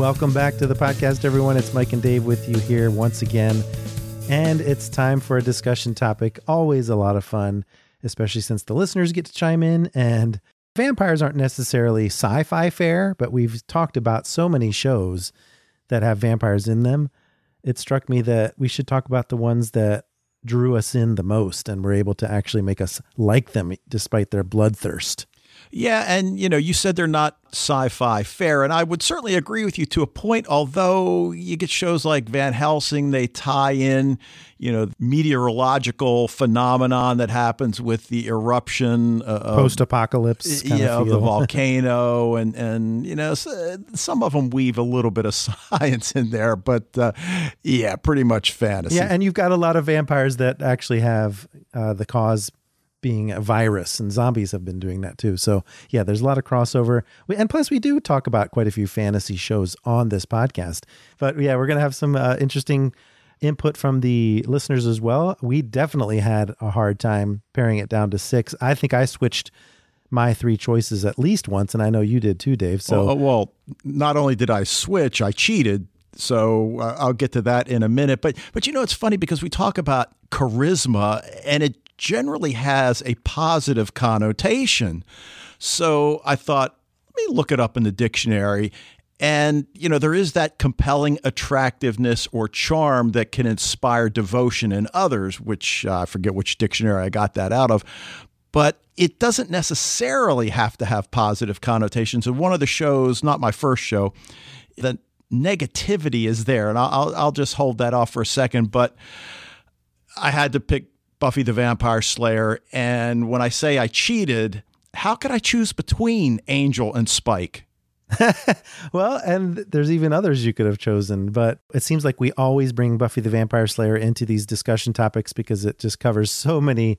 Welcome back to the podcast, everyone. It's Mike and Dave with you here once again. And it's time for a discussion topic. Always a lot of fun, especially since the listeners get to chime in. And vampires aren't necessarily sci fi fare, but we've talked about so many shows that have vampires in them. It struck me that we should talk about the ones that drew us in the most and were able to actually make us like them despite their bloodthirst. Yeah, and you know, you said they're not sci-fi fare, and I would certainly agree with you to a point. Although you get shows like Van Helsing, they tie in, you know, meteorological phenomenon that happens with the eruption uh, of Post apocalypse. yeah, of the volcano, and and you know, some of them weave a little bit of science in there, but uh, yeah, pretty much fantasy. Yeah, and you've got a lot of vampires that actually have uh, the cause being a virus, and zombies have been doing that too. So yeah, there's a lot of crossover, We- and plus we do talk about quite a few fantasy shows on this podcast. But yeah, we're gonna have some uh, interesting input from the listeners as well. We definitely had a hard time paring it down to six. I think I switched my three choices at least once, and I know you did too, Dave. So well, well, not only did I switch, I cheated. So uh, I'll get to that in a minute. But but you know it's funny because we talk about charisma and it generally has a positive connotation. So I thought let me look it up in the dictionary. And, you know, there is that compelling attractiveness or charm that can inspire devotion in others, which uh, I forget which dictionary I got that out of. But it doesn't necessarily have to have positive connotations. And one of the shows, not my first show, the negativity is there. And I'll, I'll just hold that off for a second. But I had to pick Buffy the Vampire Slayer. And when I say I cheated, how could I choose between Angel and Spike? Well, and there's even others you could have chosen, but it seems like we always bring Buffy the Vampire Slayer into these discussion topics because it just covers so many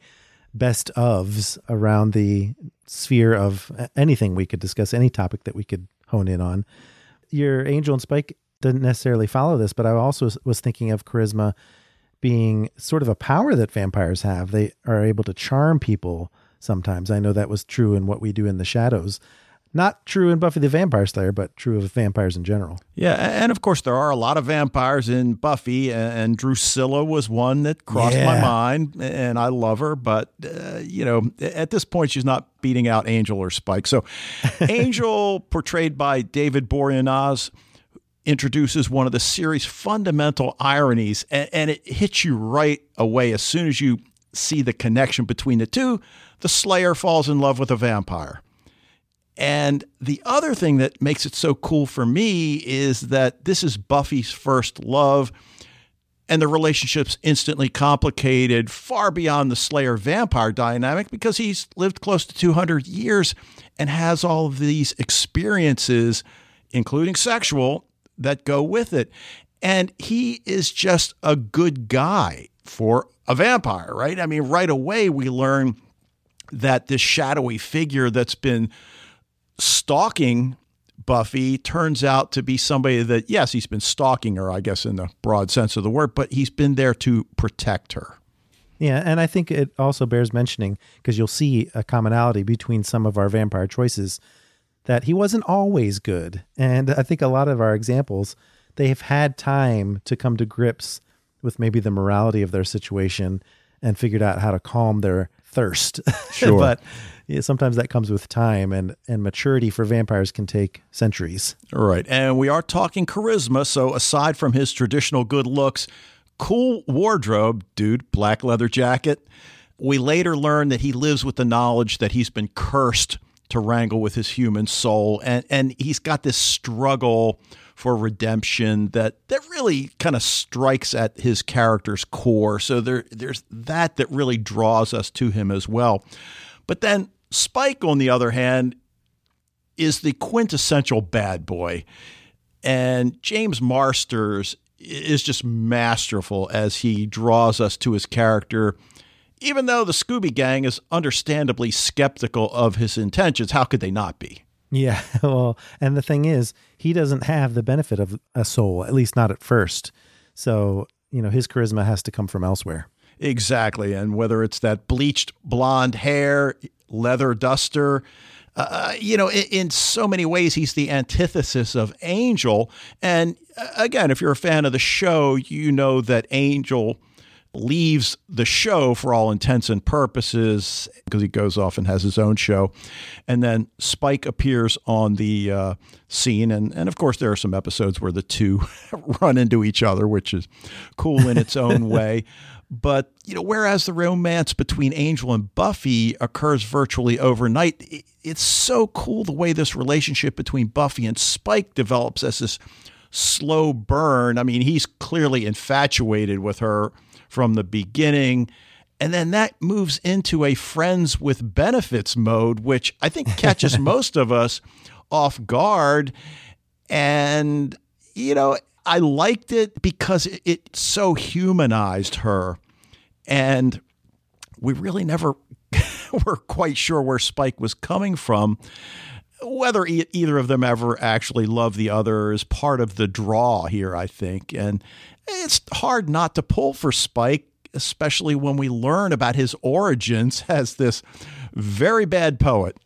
best ofs around the sphere of anything we could discuss, any topic that we could hone in on. Your Angel and Spike didn't necessarily follow this, but I also was thinking of charisma being sort of a power that vampires have. They are able to charm people sometimes. I know that was true in what we do in the shadows. Not true in Buffy the Vampire Slayer, but true of vampires in general. Yeah, and of course there are a lot of vampires in Buffy, and Drusilla was one that crossed my mind, and I love her. But uh, you know, at this point, she's not beating out Angel or Spike. So, Angel, portrayed by David Boreanaz, introduces one of the series' fundamental ironies, and, and it hits you right away as soon as you see the connection between the two. The Slayer falls in love with a vampire. And the other thing that makes it so cool for me is that this is Buffy's first love, and the relationship's instantly complicated far beyond the Slayer vampire dynamic because he's lived close to 200 years and has all of these experiences, including sexual, that go with it. And he is just a good guy for a vampire, right? I mean, right away we learn that this shadowy figure that's been stalking Buffy turns out to be somebody that, yes, he's been stalking her, I guess, in the broad sense of the word, but he's been there to protect her. Yeah, and I think it also bears mentioning because you'll see a commonality between some of our vampire choices that he wasn't always good. And I think a lot of our examples, they have had time to come to grips with maybe the morality of their situation and figured out how to calm their thirst. Sure. but yeah, sometimes that comes with time and and maturity for vampires can take centuries. All right. And we are talking charisma. So, aside from his traditional good looks, cool wardrobe, dude, black leather jacket, We later learn that he lives with the knowledge that he's been cursed to wrangle with his human soul, and and he's got this struggle for redemption that that really kind of strikes at his character's core. So there there's that that really draws us to him as well. But then Spike, on the other hand, is the quintessential bad boy. And James Marsters is just masterful as he draws us to his character. Even though the Scooby Gang is understandably skeptical of his intentions, how could they not be? Yeah, well, and the thing is, he doesn't have the benefit of a soul, at least not at first. So, you know, his charisma has to come from elsewhere. Exactly. And whether it's that bleached blonde hair, leather duster, uh, you know, in, in, so many ways, he's the antithesis of Angel. And uh, again, if you're a fan of the show, you know that Angel leaves the show for all intents and purposes because he goes off and has his own show. And then Spike appears on the uh, scene. And, and of course, there are some episodes where the two run into each other, which is cool in its own way. But, you know, whereas the romance between Angel and Buffy occurs virtually overnight, it's so cool the way this relationship between Buffy and Spike develops as this slow burn. I mean, he's clearly infatuated with her from the beginning. And then that moves into a friends with benefits mode, which I think catches most of us off guard. And, you know, I liked it because it, it so humanized her. And we really never were quite sure where Spike was coming from. Whether e- either of them ever actually loved the other is part of the draw here, I think. And it's hard not to pull for Spike, especially when we learn about his origins as this very bad poet.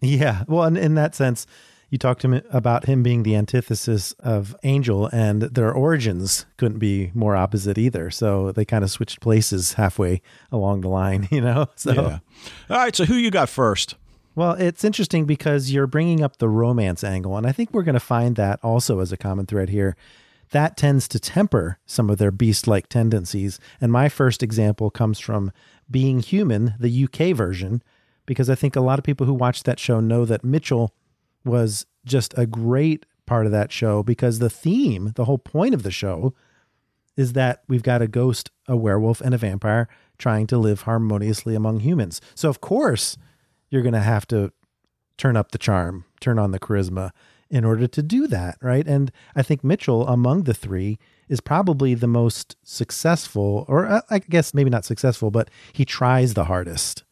Yeah. Well, in, in that sense, you talked to him about him being the antithesis of Angel, and their origins couldn't be more opposite either. So they kind of switched places halfway along the line, you know? So, yeah. All right. So who you got first? Well, it's interesting because you're bringing up the romance angle, and I think we're going to find that also as a common thread here. That tends to temper some of their beast like tendencies. And my first example comes from Being Human, the UK version, because I think a lot of people who watch that show know that Mitchell was just a great part of that show because the theme, the whole point of the show, is that we've got a ghost, a werewolf, and a vampire trying to live harmoniously among humans. So, of course, you're going to have to turn up the charm, turn on the charisma in order to do that, right? And I think Mitchell, among the three, is probably the most successful, or uh, I guess maybe not successful, but he tries the hardest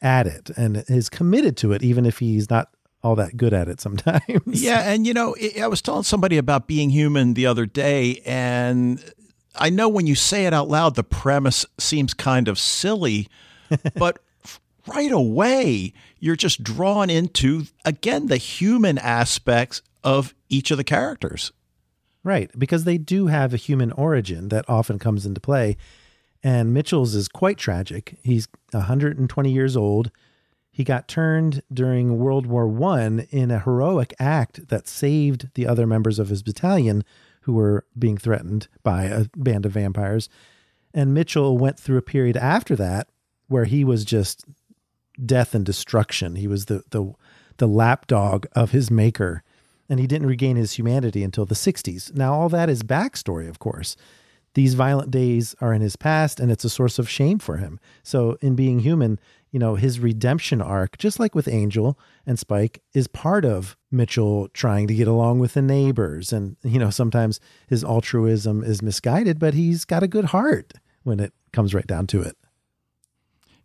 at it and is committed to it, even if he's not all that good at it sometimes. Yeah, and you know, I was telling somebody about being human the other day, and I know when you say it out loud, the premise seems kind of silly, but right away you're just drawn into again the human aspects of each of the characters. Right, because they do have a human origin that often comes into play. And Mitchell's is quite tragic. He's 120 years old. He got turned during World War I in a heroic act that saved the other members of his battalion who were being threatened by a band of vampires. And Mitchell went through a period after that where he was just death and destruction. He was the the the lapdog of his maker, and he didn't regain his humanity until the 60s. Now all that is backstory, of course. These violent days are in his past, and it's a source of shame for him. So, in being human, you know, his redemption arc, just like with Angel and Spike, is part of Mitchell trying to get along with the neighbors. And, you know, sometimes his altruism is misguided, but he's got a good heart when it comes right down to it.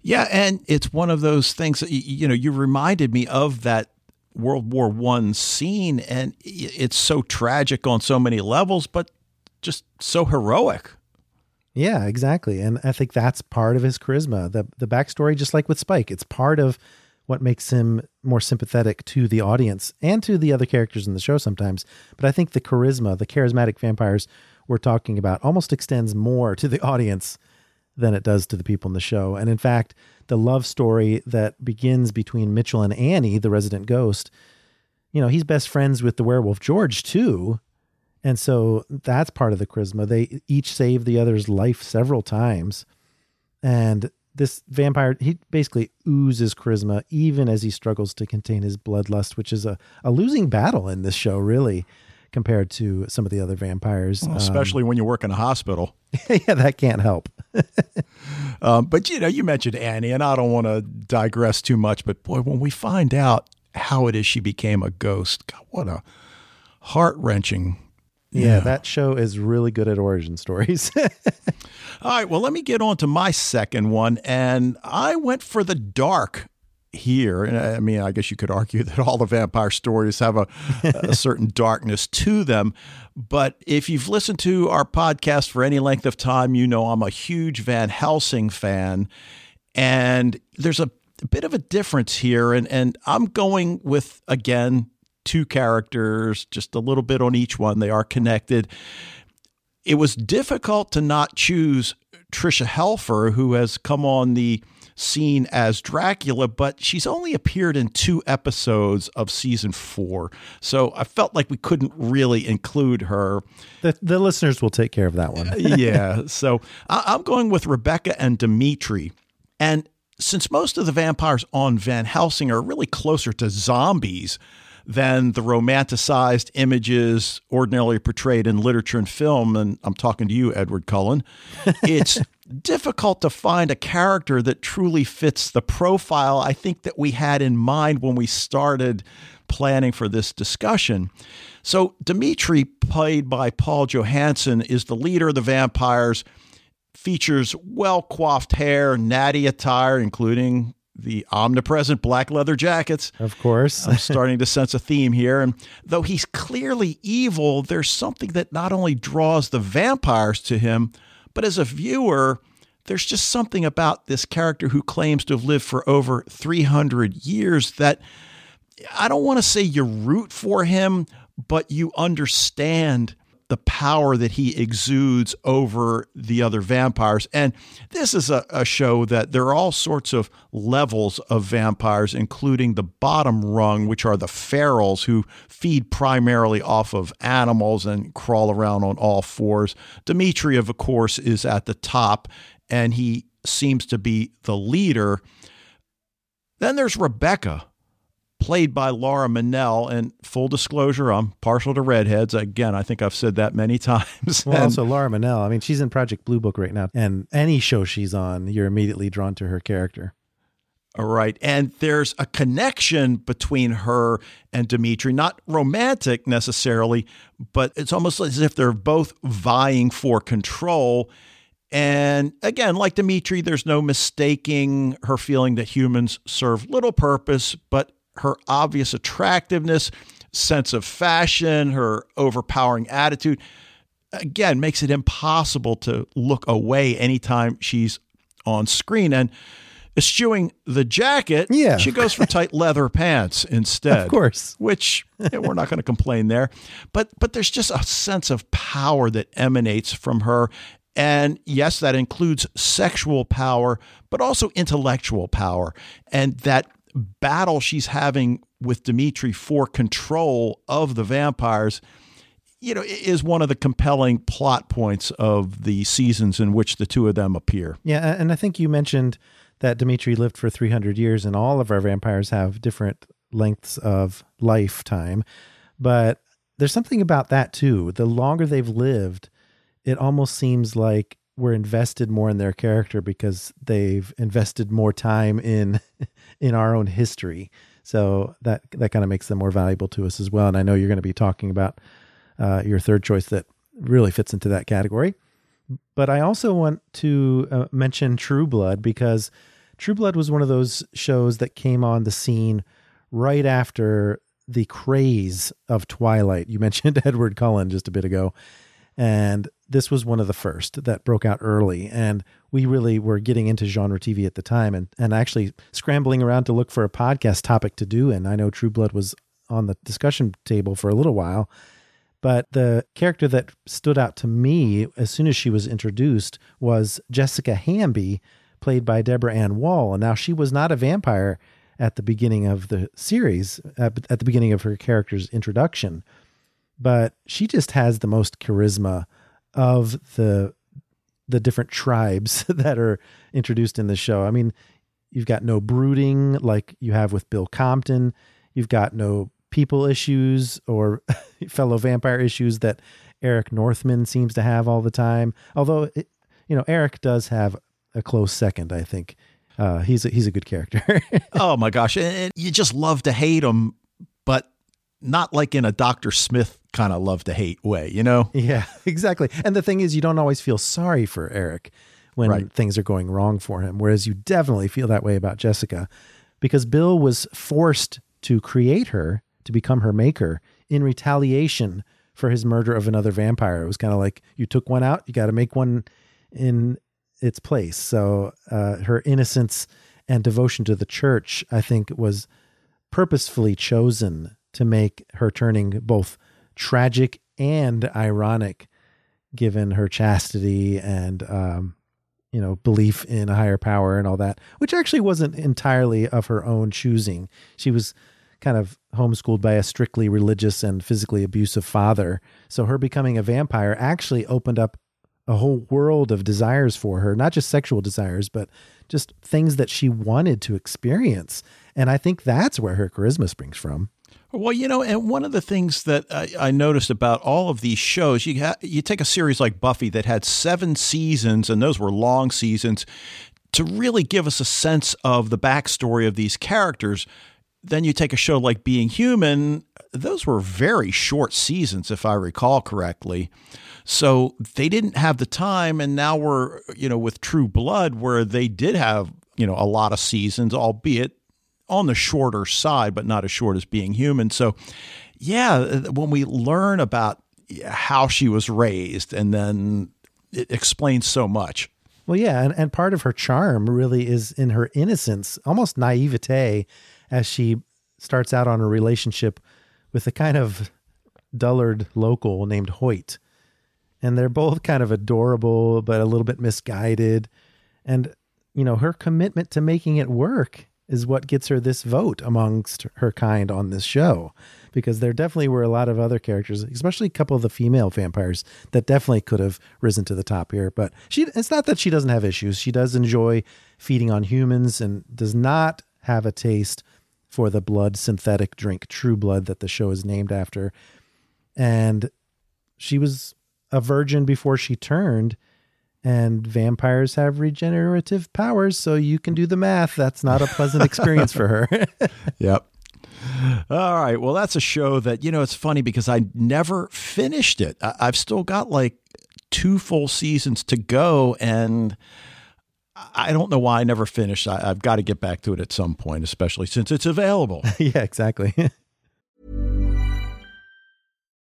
Yeah, and it's one of those things that, you know, you reminded me of that World War One scene, and it's so tragic on so many levels, but just so heroic. Yeah, exactly. And I think that's part of his charisma. The the backstory, just like with Spike, it's part of what makes him more sympathetic to the audience and to the other characters in the show sometimes. But I think the charisma, the charismatic vampires we're talking about, almost extends more to the audience than it does to the people in the show. And in fact, the love story that begins between Mitchell and Annie, the resident ghost, you know, he's best friends with the werewolf George too. And so that's part of the charisma. They each save the other's life several times. And this vampire, he basically oozes charisma even as he struggles to contain his bloodlust, which is a, a losing battle in this show, really, compared to some of the other vampires. Well, especially um, when you work in a hospital. yeah, that can't help. um, but, you know, you mentioned Annie, and I don't want to digress too much, but boy, when we find out how it is she became a ghost, God, what a heart wrenching yeah, yeah, that show is really good at origin stories. All right, well, let me get on to my second one. And I went for the dark here. I mean, I guess you could argue that all the vampire stories have a, a certain darkness to them. But if you've listened to our podcast for any length of time, you know I'm a huge Van Helsing fan. And there's a, a bit of a difference here. And, and I'm going with, again, two characters, just a little bit on each one. They are connected. It was difficult to not choose Tricia Helfer, who has come on the scene as Dracula, but she's only appeared in two episodes of season four. So I felt like we couldn't really include her. The, the listeners will take care of that one. yeah. So I, am going with Rebecca and Dimitri. And since most of the vampires on Van Helsing are really closer to zombies, than the romanticized images ordinarily portrayed in literature and film. And I'm talking to you, Edward Cullen. It's difficult to find a character that truly fits the profile I think that we had in mind when we started planning for this discussion. So, Dimitri, played by Paul Johansson, is the leader of the vampires, features well coiffed hair, natty attire, including the omnipresent black leather jackets. Of course. I'm starting to sense a theme here. And though he's clearly evil, there's something that not only draws the vampires to him, but as a viewer, there's just something about this character who claims to have lived for over 300 years that I don't want to say you root for him, but you understand the power that he exudes over the other vampires. And this is a, a, show that there are all sorts of levels of vampires, including the bottom rung, which are the ferals who feed primarily off of animals and crawl around on all fours. Dmitriev, of course, is at the top, and he seems to be the leader. Then there's Rebecca, played by Laura Mennell. And full disclosure, I'm partial to redheads. Again, I think I've said that many times. Well, and, also Laura Mennell. I mean, she's in Project Blue Book right now, and any show she's on, you're immediately drawn to her character. All right. And there's a connection between her and Dimitri, not romantic necessarily, but it's almost as if they're both vying for control. And again, like Dimitri, there's no mistaking her feeling that humans serve little purpose, but her obvious attractiveness, sense of fashion, her overpowering attitude, again, makes it impossible to look away anytime she's on screen. And eschewing the jacket, yeah. she goes for tight leather pants instead. Of course. Which yeah, we're not going to complain there. But but there's just a sense of power that emanates from her. And yes, that includes sexual power, but also intellectual power. And that battle she's having with Dimitri for control of the vampires, you know, is one of the compelling plot points of the seasons in which the two of them appear. Yeah, and I think you mentioned that Dimitri lived for 300 years, and all of our vampires have different lengths of lifetime. But there's something about that too. The longer they've lived, it almost seems like we're invested more in their character because they've invested more time in in our own history. So that that kind of makes them more valuable to us as well. And I know you're going to be talking about uh, your third choice that really fits into that category. But I also want to uh, mention True Blood because True Blood was one of those shows that came on the scene right after the craze of Twilight. You mentioned Edward Cullen just a bit ago. And this was one of the first that broke out early. And we really were getting into genre TV at the time and, and actually scrambling around to look for a podcast topic to do. And I know True Blood was on the discussion table for a little while. But the character that stood out to me as soon as she was introduced was Jessica Hamby, played by Deborah Ann Woll And now she was not a vampire at the beginning of the series, at, at the beginning of her character's introduction but she just has the most charisma of the the different tribes that are introduced in the show. I mean, you've got no brooding like you have with Bill Compton. You've got no people issues or fellow vampire issues that Eric Northman seems to have all the time. Although, it, you know, Eric does have a close second, I think. Uh, he's a, he's a good character. oh my gosh, and you just love to hate him, but not like in a Dr. Smith kind of love to hate way, you know? Yeah, exactly. And the thing is, you don't always feel sorry for Eric when right. things are going wrong for him, whereas you definitely feel that way about Jessica because Bill was forced to create her to become her maker in retaliation for his murder of another vampire. It was kind of like you took one out, you got to make one in its place. So uh, her innocence and devotion to the church, I think, was purposefully chosen to make her turning both tragic and ironic, given her chastity and um, you know belief in a higher power and all that, which actually wasn't entirely of her own choosing. She was kind of homeschooled by a strictly religious and physically abusive father. So her becoming a vampire actually opened up a whole world of desires for her, not just sexual desires, but just things that she wanted to experience. And I think that's where her charisma springs from. Well, you know, and one of the things that I, I noticed about all of these shows, you ha- you take a series like Buffy that had seven seasons, and those were long seasons, to really give us a sense of the backstory of these characters. Then you take a show like Being Human; those were very short seasons, if I recall correctly. So they didn't have the time, and now we're you know with True Blood where they did have you know a lot of seasons, albeit on the shorter side, but not as short as Being Human. So yeah, when we learn about how she was raised, and then it explains so much. Well, yeah, and, and part of her charm really is in her innocence, almost naivete, as she starts out on a relationship with a kind of dullard local named Hoyt and they're both kind of adorable but a little bit misguided and you know her commitment to making it work is what gets her this vote amongst her kind on this show. Because there definitely were a lot of other characters especially a couple of the female vampires that definitely could have risen to the top here. But she it's not that she doesn't have issues. She does enjoy feeding on humans and does not have a taste for the blood synthetic drink true blood that the show is named after. And she was a virgin before she turned and vampires have regenerative powers so you can do the math that's not a pleasant experience for her yep all right well that's a show that you know it's funny because i never finished it I- i've still got like two full seasons to go and I don't know why I never finished. I, have got to get back to it at some point, especially since it's available. yeah, exactly.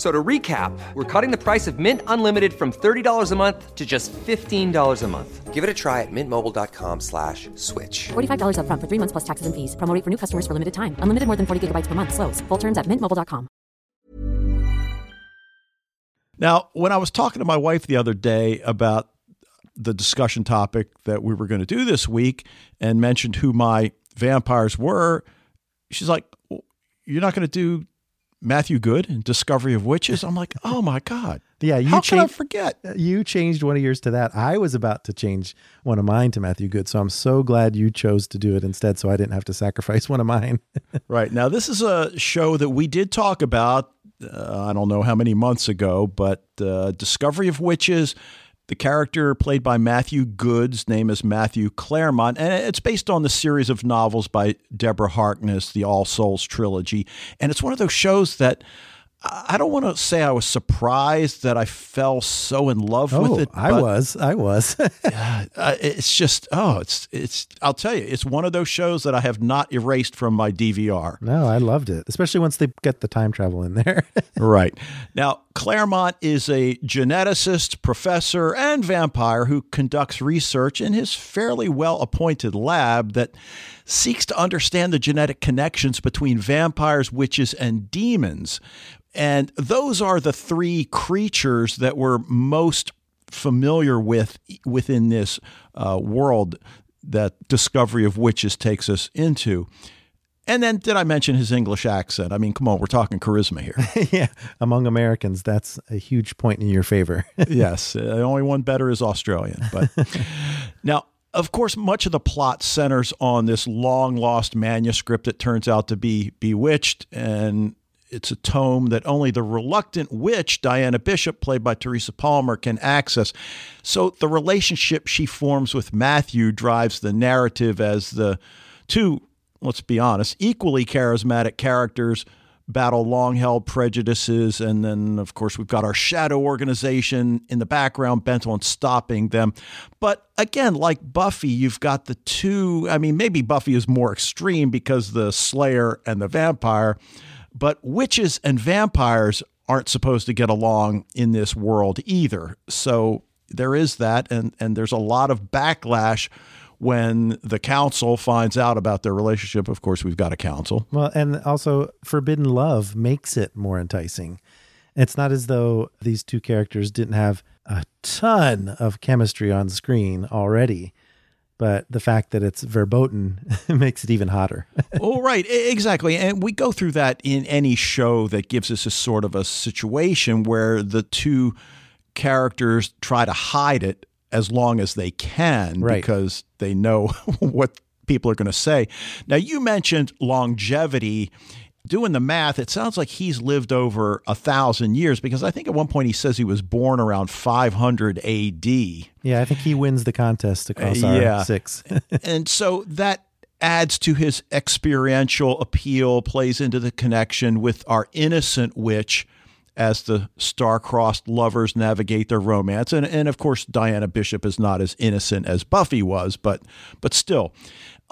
So to recap, we're cutting the price of Mint Unlimited from $30 a month to just $15 a month. Give it a try at mintmobile.com slash switch. $45 up front for three months plus taxes and fees. Promo for new customers for limited time. Unlimited more than 40 gigabytes per month. Slows. Full terms at mintmobile.com. Now, when I was talking to my wife the other day about the discussion topic that we were going to do this week and mentioned who my vampires were, she's like, well, you're not going to do Matthew Goode, and Discovery of Witches. I'm like, oh my God. Yeah, you How can I changed. forget? You changed one of yours to that. I was about to change one of mine to Matthew Goode, so I'm so glad you chose to do it instead, so I didn't have to sacrifice one of mine. Right. Now, this is a show that we did talk about, uh, I don't know how many months ago, but uh, Discovery of Witches. The character played by Matthew Goode's, name is Matthew Clairmont, and it's based on the series of novels by Deborah Harkness, the All Souls trilogy. And it's one of those shows that I don't want to say I was surprised that I fell so in love oh, with it. I was. I was. uh, it's just oh it's it's i'll tell you it's one of those shows that i have not erased from my dvr no, I loved it, especially once they get the time travel in there. right now clairmont is a geneticist professor and vampire who conducts research in his fairly well appointed lab that seeks to understand the genetic connections between vampires witches and demons and those are the three creatures that we're most familiar with within this uh, world that Discovery of Witches takes us into. And then, did I mention his English accent? I mean, come on, we're talking charisma here. yeah, among Americans, that's a huge point in your favor. yes, uh, the only one better is Australian. But now, of course, much of the plot centers on this long lost manuscript that turns out to be bewitched and it's a tome that only the reluctant witch, Diana Bishop, played by Teresa Palmer, can access. So the relationship she forms with Matthew drives the narrative as the two, let's be honest, equally charismatic characters battle long held prejudices. And then, of course, we've got our shadow organization in the background bent on stopping them. But again, like Buffy, you've got the two. I mean, maybe Buffy is more extreme because the Slayer and the vampire but witches and vampires aren't supposed to get along in this world either. So there is that, and, and there's a lot of backlash when the council finds out about their relationship. Of course, we've got a council. Well, and also forbidden love makes it more enticing. It's not as though these two characters didn't have a ton of chemistry on screen already, but the fact that it's verboten makes it even hotter. oh, right. Exactly. And we go through that in any show that gives us a sort of a situation where the two characters try to hide it as long as they can right. because they know what people are going to say. Now, you mentioned longevity. Doing the math, it sounds like he's lived over a thousand years because I think at one point he says he was born around 500 AD. Yeah, I think he wins the contest across Uh, our yeah. six. and so that adds to his experiential appeal, plays into the connection with our innocent witch as the star-crossed lovers navigate their romance. And and of course Diana Bishop is not as innocent as Buffy was, but but still.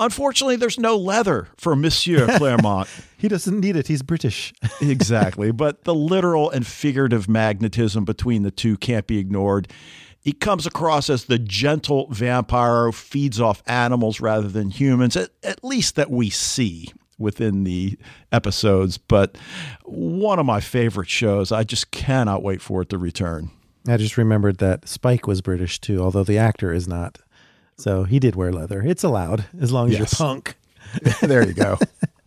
Unfortunately, there's no leather for Monsieur Clairmont. he doesn't need it. He's British. exactly. But the literal and figurative magnetism between the two can't be ignored. He comes across as the gentle vampire who feeds off animals rather than humans, at, at least that we see within the episodes. But one of my favorite shows. I just cannot wait for it to return. I just remembered that Spike was British too, although the actor is not. So he did wear leather. It's allowed as long as Yes. you're punk. there you go.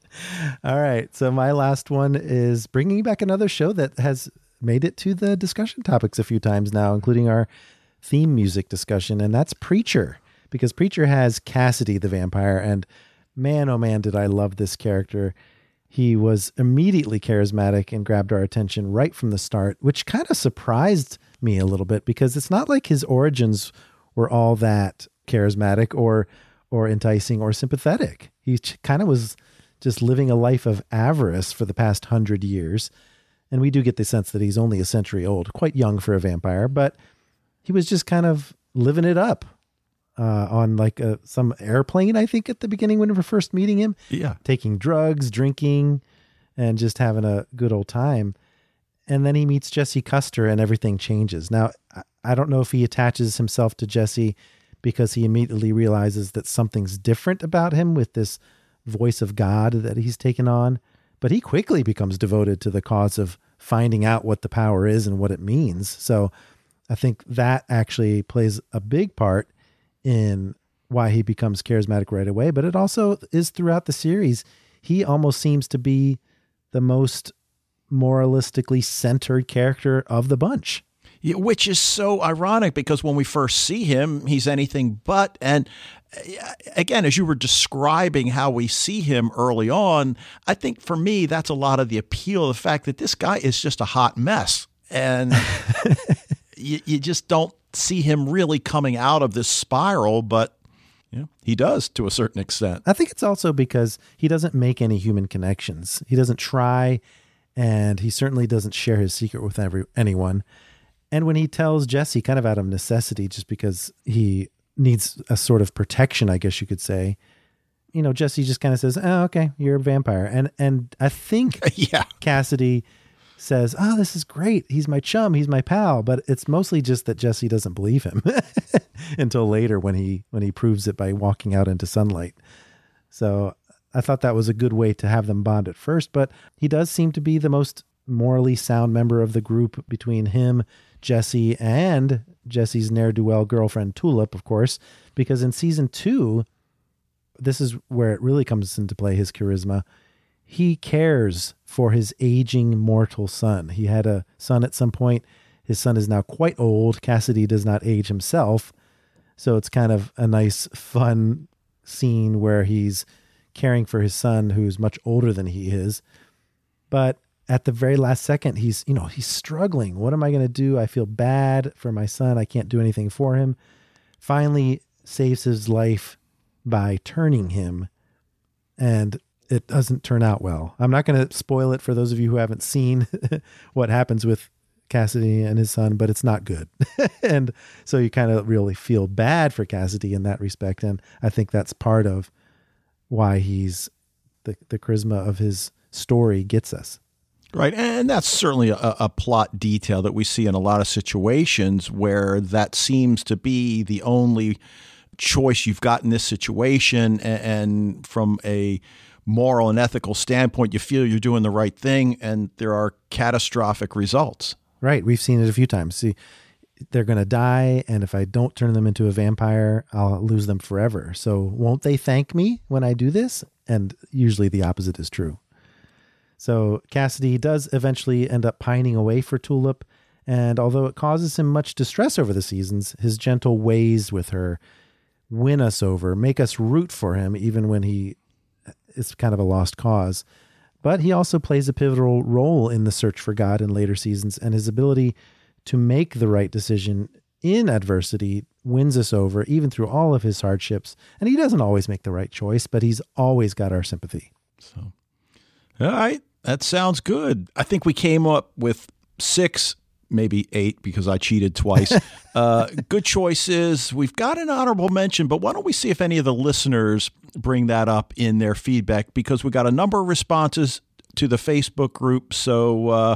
All right. So my last one is bringing back another show that has made it to the discussion topics a few times now, including our theme music discussion, and that's Preacher. Because Preacher has Cassidy the vampire, and man, oh man, did I love this character. He was immediately charismatic and grabbed our attention right from the start, which kind of surprised me a little bit because it's not like his origins were all that charismatic or or enticing or sympathetic. He kind of was just living a life of avarice for the past hundred years. And we do get the sense that he's only a century old, quite young for a vampire, but he was just kind of living it up uh, on like a, some airplane, I think, at the beginning when we were first meeting him, Yeah. taking drugs, drinking, and just having a good old time. And then he meets Jesse Custer and everything changes. Now, I- I don't know if he attaches himself to Jesse because he immediately realizes that something's different about him with this voice of God that he's taken on. But he quickly becomes devoted to the cause of finding out what the power is and what it means. So I think that actually plays a big part in why he becomes charismatic right away. But it also is throughout the series. He almost seems to be the most moralistically centered character of the bunch. Yeah, Which is so ironic because when we first see him, he's anything but. And uh, again, as you were describing how we see him early on, I think for me, that's a lot of the appeal the fact that this guy is just a hot mess. And you, you just don't see him really coming out of this spiral, but yeah, he does to a certain extent. I think it's also because he doesn't make any human connections. He doesn't try, and he certainly doesn't share his secret with every anyone. And when he tells Jesse, kind of out of necessity, just because he needs a sort of protection, I guess you could say, you know, Jesse just kind of says, "Oh, okay, you're a vampire," and and I think yeah, Cassidy says, "Oh, this is great. He's my chum. He's my pal." But it's mostly just that Jesse doesn't believe him until later when he when he proves it by walking out into sunlight. So I thought that was a good way to have them bond at first. But he does seem to be the most morally sound member of the group between him, Jesse, and Jesse's ne'er do well girlfriend Tulip, of course, because in season two, this is where it really comes into play his charisma. He cares for his aging mortal son. He had a son at some point. His son is now quite old. Cassidy does not age himself. So it's kind of a nice, fun scene where he's caring for his son who's much older than he is. But at the very last second, he's, you know, he's struggling. What am I going to do? I feel bad for my son. I can't do anything for him. Finally saves his life by turning him. And it doesn't turn out well. I'm not going to spoil it for those of you who haven't seen what happens with Cassidy and his son, but it's not good. and so you kind of really feel bad for Cassidy in that respect. And I think that's part of why he's the, the charisma of his story gets us. Right. And that's certainly a, a, plot detail that we see in a lot of situations where that seems to be the only choice you've got in this situation. And, and from a moral and ethical standpoint, you feel you're doing the right thing, and there are catastrophic results. Right. We've seen it a few times. See, they're going to die, and if I don't turn them into a vampire, I'll lose them forever. So, won't they thank me when I do this? And usually the opposite is true. So, Cassidy does eventually end up pining away for Tulip. And although it causes him much distress over the seasons, his gentle ways with her win us over, make us root for him, even when he is kind of a lost cause. But he also plays a pivotal role in the search for God in later seasons, and his ability to make the right decision in adversity wins us over, even through all of his hardships. And he doesn't always make the right choice, but he's always got our sympathy. So, all right, that sounds good. I think we came up with six maybe eight because I cheated twice. uh, good choices. We've got an honorable mention, but why don't we see if any of the listeners bring that up in their feedback because we got a number of responses to the Facebook group. So uh,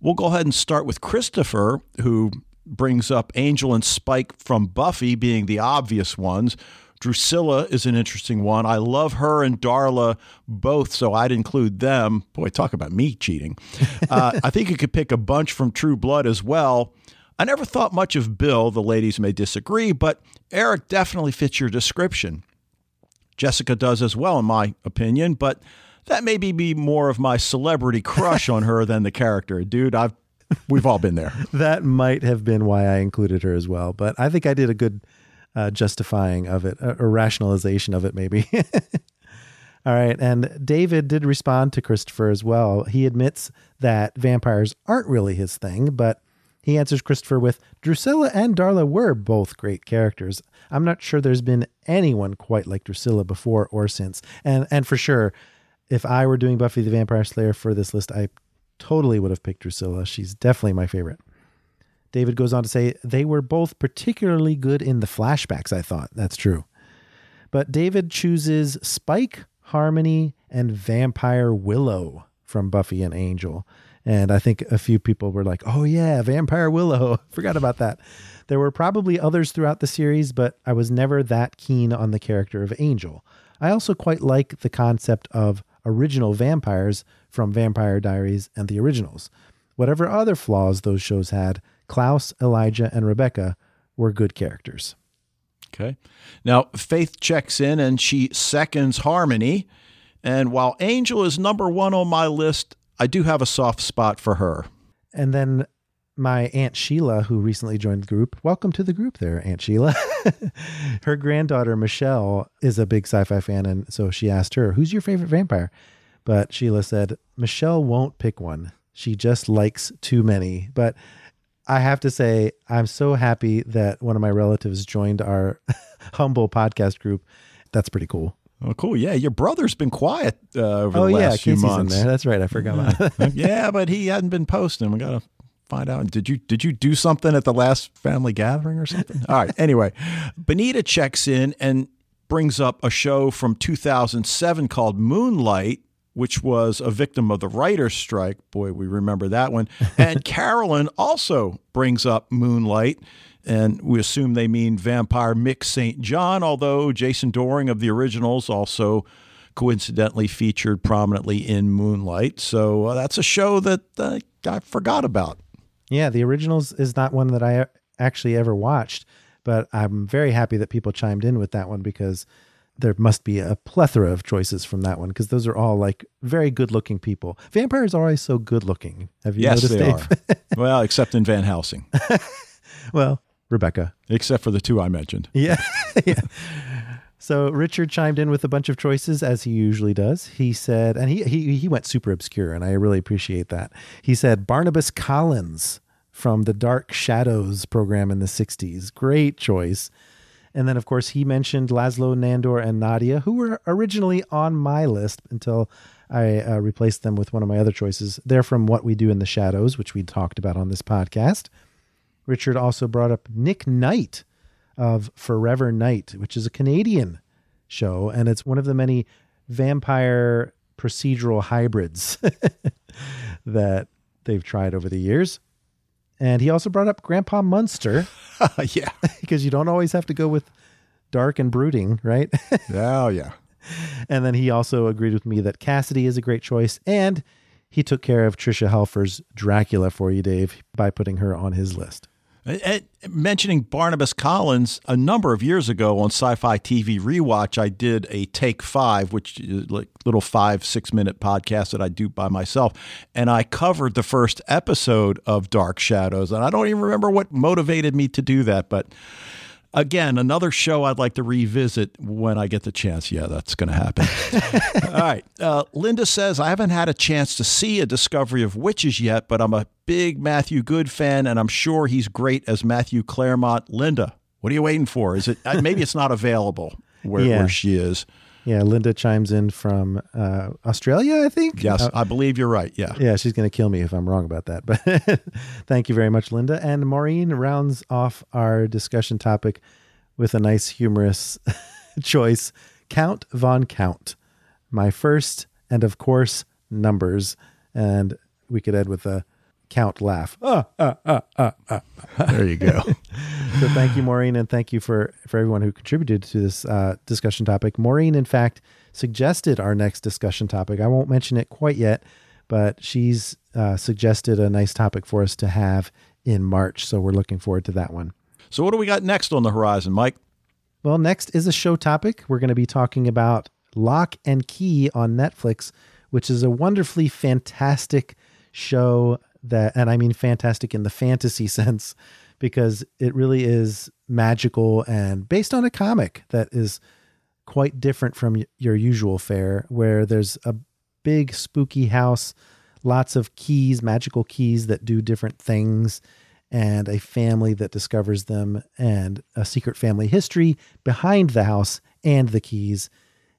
we'll go ahead and start with Christopher, who brings up Angel and Spike from Buffy being the obvious ones. Drusilla is an interesting one. I love her and Darla both, so I'd include them. Boy, talk about me cheating. Uh, I think you could pick a bunch from True Blood as well. I never thought much of Bill. The ladies may disagree, but Eric definitely fits your description. Jessica does as well, in my opinion, but that may be more of my celebrity crush on her than the character. Dude, I've we've all been there. that might have been why I included her as well, but I think I did a good uh, justifying of it, a, a rationalization of it, maybe. All right. And David did respond to Christopher as well. He admits that vampires aren't really his thing, but he answers Christopher with Drusilla and Darla were both great characters. I'm not sure there's been anyone quite like Drusilla before or since. And and for sure, if I were doing Buffy the Vampire Slayer for this list, I totally would have picked Drusilla. She's definitely my favorite. David goes on to say they were both particularly good in the flashbacks, I thought. That's true. But David chooses Spike, Harmony, and Vampire Willow from Buffy and Angel. And I think a few people were like, oh, yeah, Vampire Willow. Forgot about that. There were probably others throughout the series, but I was never that keen on the character of Angel. I also quite like the concept of original vampires from Vampire Diaries and the originals. Whatever other flaws those shows had, Klaus, Elijah, and Rebecca were good characters. Okay. Now, Faith checks in and she seconds Harmony. And while Angel is number one on my list, I do have a soft spot for her. And then my Aunt Sheila, who recently joined the group, welcome to the group there, Aunt Sheila. her granddaughter, Michelle, is a big sci fi fan. And so she asked her, Who's your favorite vampire? But Sheila said, Michelle won't pick one. She just likes too many. But I have to say, I'm so happy that one of my relatives joined our humble podcast group. That's pretty cool. Oh, cool. Yeah, your brother's been quiet uh, over oh, the last yeah, few months. in there. That's right. I forgot about that. yeah, but he hadn't been posting. We got to find out. Did you did you do something at the last family gathering or something? All right. Anyway, Benita checks in and brings up a show from 2007 called Moonlight, which was a victim of the writer's strike. Boy, we remember that one. And Carolyn also brings up Moonlight. And we assume they mean vampire Mick St. John, although Jason Dohring of the originals also coincidentally featured prominently in Moonlight. So uh, that's a show that uh, I forgot about. Yeah, the originals is not one that I actually ever watched, but I'm very happy that people chimed in with that one because there must be a plethora of choices from that one because those are all like very good looking people. Vampires are always so good looking. Have you yes, noticed, they Dave? are. well, except in Van Helsing, well, Rebecca. except for the two I mentioned. Yeah. yeah. So Richard chimed in with a bunch of choices as he usually does. He said, and he he he went super obscure, and I really appreciate that. He said Barnabas Collins from the Dark Shadows program in the '60s. Great choice. And then, of course, he mentioned Laszlo, Nandor, and Nadia, who were originally on my list until I uh, replaced them with one of my other choices. They're from What We Do in the Shadows, which we talked about on this podcast. Richard also brought up Nick Knight of Forever Knight, which is a Canadian show, and it's one of the many vampire procedural hybrids that they've tried over the years. And he also brought up Grandpa Munster yeah. because you don't always have to go with dark and brooding, right? Oh, yeah. and then he also agreed with me that Cassidy is a great choice, and he took care of Tricia Helfer's Dracula for you, Dave, by putting her on his list. And mentioning Barnabas Collins, a number of years ago on Sci Fi TV Rewatch, I did a Take Five, which is like little five, six minute podcast that I do by myself. And I covered the first episode of Dark Shadows. And I don't even remember what motivated me to do that. But again, another show I'd like to revisit when I get the chance. Yeah, that's going to happen. All right. Uh, Linda says, I haven't had a chance to see a Discovery of Witches yet, but I'm a big Matthew Goode fan, and I'm sure he's great as Matthew Clairmont. Linda, what are you waiting for? Is it uh, maybe it's not available where, Yeah. where she is? Yeah, Linda chimes in from uh, Australia, I think. Yes, Uh, I believe you're right. Yeah. yeah, she's going to kill me if I'm wrong about that. But thank you very much, Linda. And Maureen rounds off our discussion topic with a nice, humorous choice Count Von Count. My first, and of course, numbers. And we could end with a count laugh. Ah, ah, ah, ah, ah. There you go. So thank you, Maureen, and thank you for for everyone who contributed to this uh, discussion topic. Maureen, in fact, suggested our next discussion topic. I won't mention it quite yet, but she's uh, suggested a nice topic for us to have in March. So we're looking forward to that one. so, what do we got next on the horizon, Mike? Well, next is a show topic. We're going to be talking about Locke and Key on Netflix, which is a wonderfully fantastic show that, and I mean fantastic in the fantasy sense, because it really is magical and based on a comic that is quite different from your usual fare, where there's a big spooky house, lots of keys, magical keys that do different things, and a family that discovers them, and a secret family history behind the house and the keys,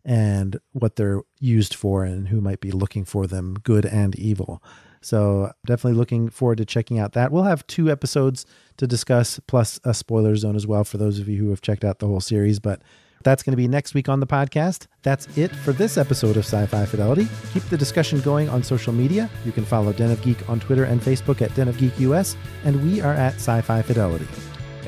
and what they're used for, and who might be looking for them, good and evil. So, definitely looking forward to checking out that. We'll have two episodes to discuss, plus a spoiler zone as well for those of you who have checked out the whole series. But that's going to be next week on the podcast. That's it for this episode of Sci Fi Fidelity. Keep the discussion going on social media. You can follow Den of Geek on Twitter and Facebook at Den of Geek US, and we are at Sci Fi Fidelity.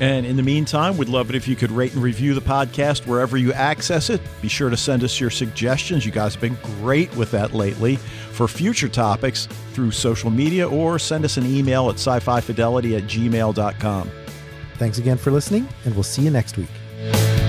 And in the meantime, we'd love it if you could rate and review the podcast wherever you access it. Be sure to send us your suggestions. You guys have been great with that lately for future topics through social media or send us an email at sci fi fidelity at gmail.com. Thanks again for listening, and we'll see you next week.